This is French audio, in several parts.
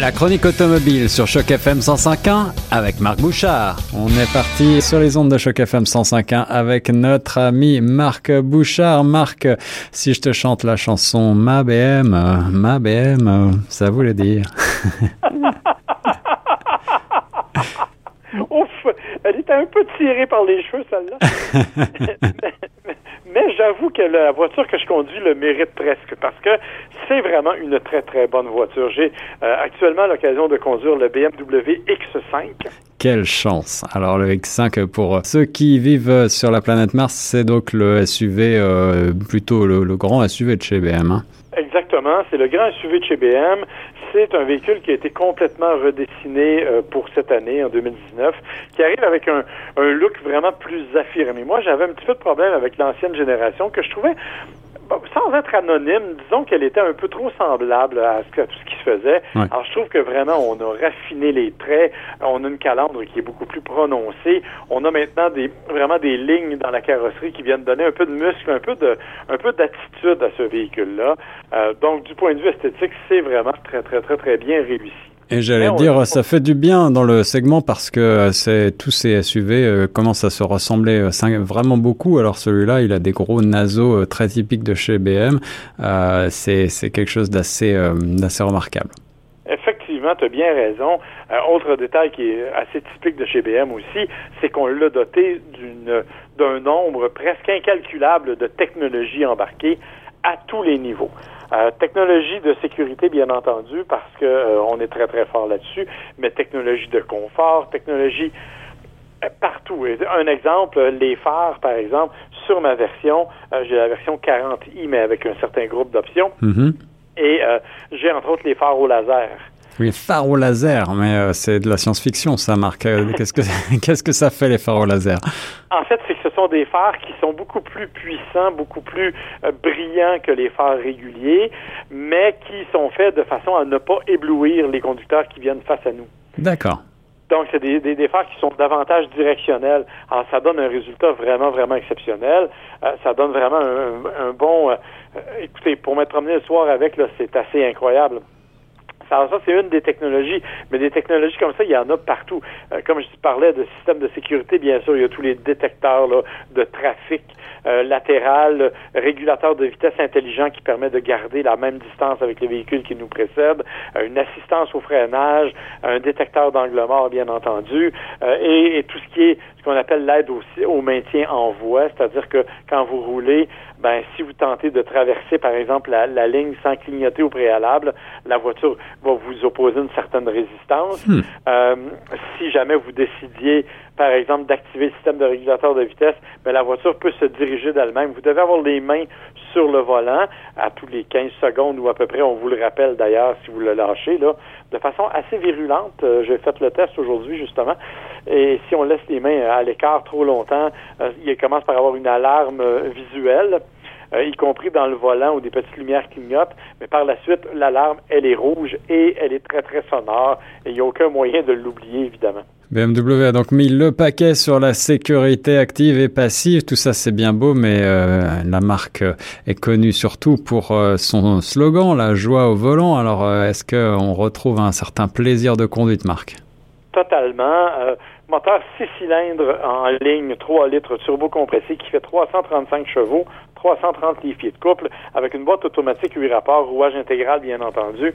La chronique automobile sur Choc FM 105.1 avec Marc Bouchard. On est parti sur les ondes de Choc FM 105.1 avec notre ami Marc Bouchard. Marc, si je te chante la chanson Ma BM, Ma BM, ça voulait dire. Ouf, elle était un peu tirée par les cheveux, celle-là. mais j'avoue que la voiture que je conduis le mérite presque parce que c'est vraiment une très très bonne voiture. J'ai euh, actuellement l'occasion de conduire le BMW X5. Quelle chance. Alors le X5 pour ceux qui vivent sur la planète Mars, c'est donc le SUV euh, plutôt le, grand SUV de chez BM. Hein. Exactement, c'est le grand SUV de chez BM. C'est un véhicule qui a été complètement redessiné euh, pour cette année, en 2019, qui arrive avec un, un look vraiment plus affirmé. Moi, j'avais un petit peu de problème avec l'ancienne génération que je trouvais sans être anonyme, disons qu'elle était un peu trop semblable à, tout ce qui se faisait. Alors, je trouve que vraiment, on a raffiné les traits. On a une calandre qui est beaucoup plus prononcée. On a maintenant des vraiment des lignes dans la carrosserie qui viennent donner un peu de muscle, un peu de un peu d'attitude à ce véhicule-là. Euh, donc, du point de vue esthétique, c'est vraiment très, très, très, très bien réussi. Et j'allais dire, ça fait du bien dans le segment parce que euh, c'est tous ces SUV euh, commencent à se ressembler euh, vraiment beaucoup. Alors celui-là, il a des gros naseaux très typiques de chez BM. c'est quelque chose d'assez d'assez remarquable. Effectivement, tu as bien raison. autre détail qui est assez typique de chez BM aussi, c'est qu'on l'a doté d'une d'un nombre presque incalculable de technologies embarquées à tous les niveaux. Euh, technologie de sécurité, bien entendu, parce que euh, on est très très fort là-dessus, mais technologie de confort, technologie euh, partout. Un exemple, les phares, par exemple, sur ma version, j'ai la version 40i, mais avec un certain groupe d'options. Mm-hmm. Et j'ai entre autres les phares au laser. Oui, phares au laser, mais c'est de la science-fiction, ça, Marc. Qu'est-ce que qu'est-ce que ça fait les phares au laser? En fait, c'est que ce sont des phares qui sont beaucoup plus puissants, beaucoup plus euh, brillants que les phares réguliers, mais qui sont faits de façon à ne pas éblouir les conducteurs qui viennent face à nous. D'accord. Donc, c'est des, des, phares qui sont davantage directionnels. Alors, ça donne un résultat vraiment, vraiment exceptionnel. Euh, ça donne vraiment un, bon... Euh, écoutez, pour me promener le soir avec, là, c'est assez incroyable. Alors ça, c'est une des technologies, mais des technologies comme ça, il y en a partout. Euh, comme je parlais de système de sécurité, bien sûr, il y a tous les détecteurs là, de trafic euh, latéral, régulateur de vitesse intelligent qui permet de garder la même distance avec les véhicules qui nous précèdent, euh, une assistance au freinage, un détecteur d'angle mort, bien entendu, et, tout ce qui est ce qu'on appelle l'aide au, au maintien en voie, c'est-à-dire que quand vous roulez, ben si vous tentez de traverser, par exemple, la, la, ligne sans clignoter au préalable, la voiture va vous opposer une certaine résistance. Hmm. Euh, si jamais vous décidiez, par exemple, d'activer le système de régulateur de vitesse, ben la voiture peut se diriger d'elle-même. Vous devez avoir les mains sur le volant à tous les 15 secondes ou à peu près, on vous le rappelle d'ailleurs si vous le lâchez, là, de façon assez virulente. Euh, j'ai fait le test aujourd'hui, justement. Et si on laisse les mains à l'écart trop longtemps, euh, il commence par avoir une alarme euh, y compris dans le volant où des petites lumières clignotent, mais par la suite, l'alarme, elle est rouge et elle est très, très sonore et il n'y a aucun moyen de l'oublier, évidemment. BMW a donc mis le paquet sur la sécurité active et passive. Tout ça, c'est bien beau, mais euh, la marque est connue surtout pour euh, son slogan, la joie au volant. Alors, euh, est-ce qu'on retrouve un certain plaisir de conduite, Marc? Totalement. moteur 6 cylindres en ligne, 3 litres turbo compressé qui fait 335 chevaux, 330 livres-pieds de couple, avec une boîte automatique 8 rapports, rouage intégral, bien entendu.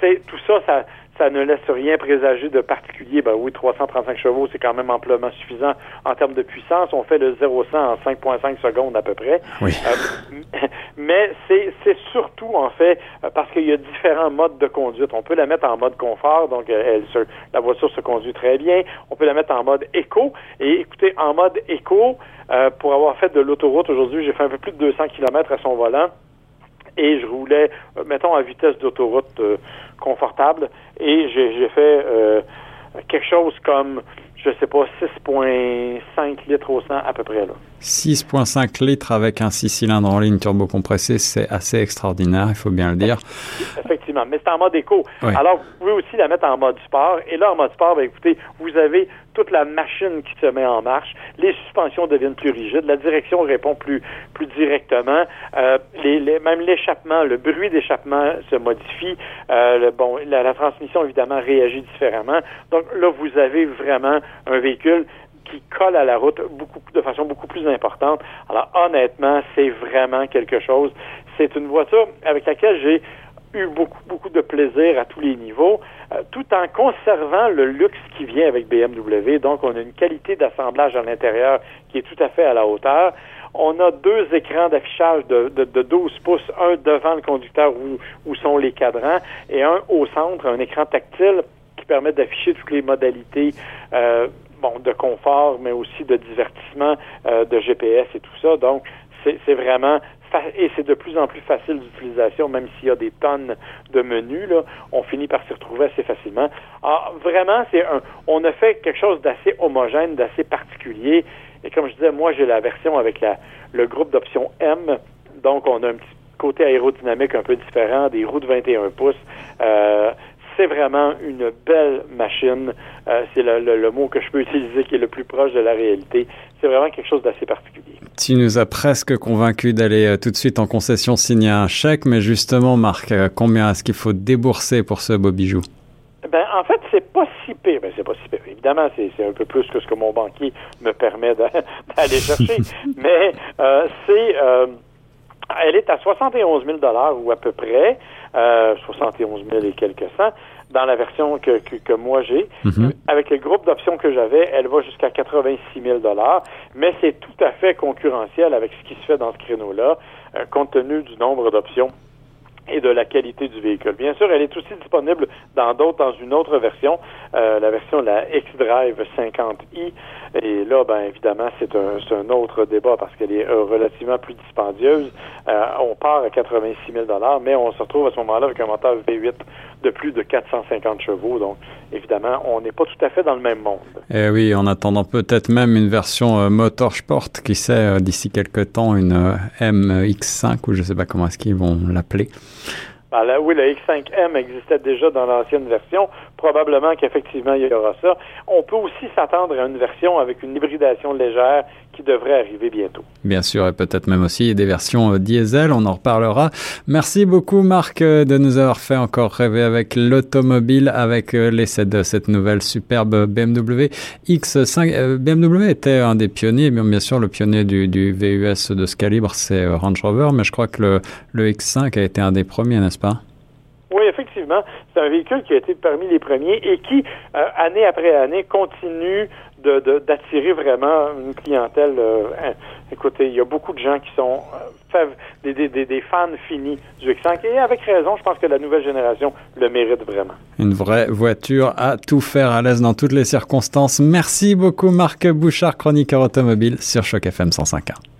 c'est tout ça, ça ça ne laisse rien présager de particulier. Ben oui, 335 chevaux, c'est quand même amplement suffisant en termes de puissance. On fait le 0 100 en 5,5 secondes à peu près. Oui. Euh, mais c'est, c'est surtout, en fait, parce qu'il y a différents modes de conduite. On peut la mettre en mode confort, donc euh, elle se, la voiture se conduit très bien. On peut la mettre en mode éco. Et écoutez, en mode éco, euh, pour avoir fait de l'autoroute aujourd'hui, j'ai fait un peu plus de 200 km à son volant et je roulais, mettons, à vitesse d'autoroute confortable et j'ai fait euh, quelque chose comme je sais pas, 6,5 litres au 100 à peu près. là. 6,5 litres avec un 6 cylindres en ligne turbo compressé, c'est assez extraordinaire, il faut bien le dire. Effectivement, mais c'est en mode éco. Alors, vous pouvez aussi la mettre en mode sport. Et là, en mode sport, ben, écoutez, vous avez toute la machine qui se met en marche. Les suspensions deviennent plus rigides. La direction répond plus, plus directement. Euh, les, même l'échappement, le bruit d'échappement se modifie. Euh, le, bon, la, la transmission, évidemment, réagit différemment. Donc là, vous avez vraiment un véhicule colle à la route beaucoup, de façon beaucoup plus importante. Alors honnêtement, c'est vraiment quelque chose. C'est une voiture avec laquelle j'ai eu beaucoup, beaucoup de plaisir à tous les niveaux, euh, tout en conservant le luxe qui vient avec BMW. Donc, on a une qualité d'assemblage à l'intérieur qui est tout à fait à la hauteur. On a deux écrans d'affichage de, de, 12 pouces, un devant le conducteur où, où sont les cadrans et un au centre, un écran tactile qui permet d'afficher toutes les modalités euh, bon, de confort, mais aussi de divertissement, euh, de GPS et tout ça. Donc, c'est vraiment et c'est de plus en plus facile d'utilisation, même s'il y a des tonnes de menus, là, on finit par s'y retrouver assez facilement. Alors, ah, vraiment, c'est un, on a fait quelque chose d'assez homogène, d'assez particulier. Et comme je disais, moi, j'ai la version avec le groupe d'options M. Donc, on a un petit côté aérodynamique un peu différent, des roues de 21 pouces. Euh, c'est vraiment une belle machine. Euh, c'est le, mot que je peux utiliser qui est le plus proche de la réalité. C'est vraiment quelque chose d'assez particulier. Tu nous as presque convaincu d'aller euh, tout de suite en concession signer un chèque, mais justement, Marc, euh, combien est-ce qu'il faut débourser pour ce beau bijou? Ben, en fait, c'est pas si pire. Ben, c'est pas si pire. Évidemment, c'est, un peu plus que ce que mon banquier me permet d'aller chercher. mais c'est, elle est à 71 000 ou à peu près euh, 71 000 et quelques cents dans la version que, que, moi j'ai. Mhm. Avec le groupe d'options que j'avais, elle va jusqu'à 86 000 mais c'est tout à fait concurrentiel avec ce qui se fait dans ce créneau-là, euh, compte tenu du nombre d'options et de la qualité du véhicule. Bien sûr, elle est aussi disponible dans d'autres, dans une autre version, euh, la version la X-Drive 50i. Et là, ben évidemment, c'est un, un autre débat parce qu'elle est euh, relativement plus dispendieuse. Euh, on part à 86 000 mais on se retrouve à ce moment-là avec un moteur V8 de plus de 450 chevaux. Donc, évidemment, on n'est pas tout à fait dans le même monde. Eh oui, en attendant peut-être même une version euh, Motorsport, qui sait, euh, d'ici quelques temps, une euh, MX5, ou je ne sais pas comment est-ce qu'ils vont l'appeler. Ah, oui, le X5M existait déjà dans l'ancienne version. Probablement qu'effectivement, il y aura ça. On peut aussi s'attendre à une version avec une hybridation légère qui devrait arriver bientôt. Bien sûr, et peut-être même aussi des versions euh, diesel, on en reparlera. Merci beaucoup Marc euh, de nous avoir fait encore rêver avec l'automobile, avec euh, l'essai de cette nouvelle superbe BMW X5. BMW était un des pionniers, bien sûr le pionnier du, du VUS de ce calibre, c'est Range Rover, mais je crois que le, le X5 a été un des premiers, n'est-ce pas? Oui, effectivement, c'est un véhicule qui a été parmi les premiers et qui, euh, année après année, continue d'attirer vraiment une clientèle. Euh, écoutez, il y a beaucoup de gens qui sont euh, des, des, fans finis du X5 et avec raison, je pense que la nouvelle génération le mérite vraiment. Une vraie voiture à tout faire à l'aise dans toutes les circonstances. Merci beaucoup Marc Bouchard, chroniqueur automobile sur Choc FM 105.1.